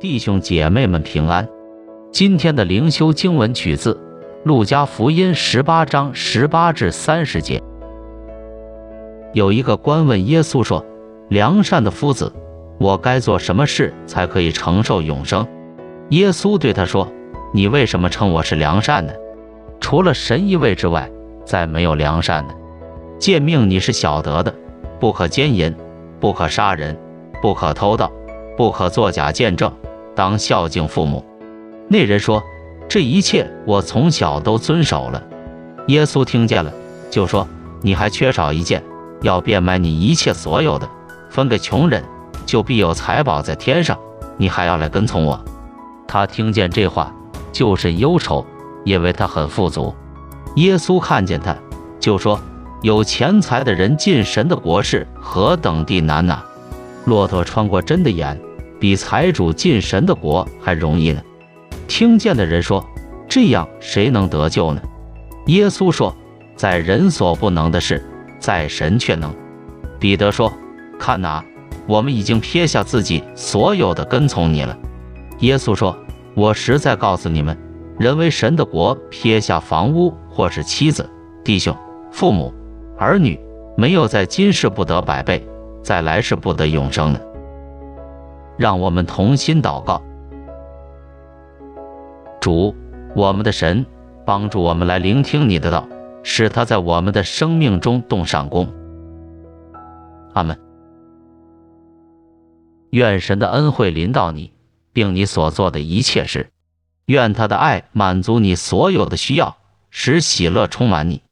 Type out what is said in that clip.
弟兄姐妹们平安。今天的灵修经文取自《路加福音》十八章十八至三十节。有一个官问耶稣说：“良善的夫子，我该做什么事才可以承受永生？”耶稣对他说：“你为什么称我是良善的？除了神一位之外，再没有良善的。诫命你是晓得的：不可奸淫，不可杀人，不可偷盗，不可作假见证，当孝敬父母。”那人说：“这一切我从小都遵守了。”耶稣听见了，就说：“你还缺少一件，要变卖你一切所有的，分给穷人，就必有财宝在天上。你还要来跟从我。”他听见这话，就甚忧愁，因为他很富足。耶稣看见他，就说：“有钱财的人进神的国是何等地难呐！骆驼穿过针的眼，比财主进神的国还容易呢。”听见的人说：“这样谁能得救呢？”耶稣说：“在人所不能的事，在神却能。”彼得说：“看哪，我们已经撇下自己所有的跟从你了。”耶稣说：“我实在告诉你们，人为神的国撇下房屋，或是妻子、弟兄、父母、儿女，没有在今世不得百倍，在来世不得永生的。”让我们同心祷告。主，我们的神，帮助我们来聆听你的道，使他在我们的生命中动上功。阿门。愿神的恩惠临到你，并你所做的一切事。愿他的爱满足你所有的需要，使喜乐充满你。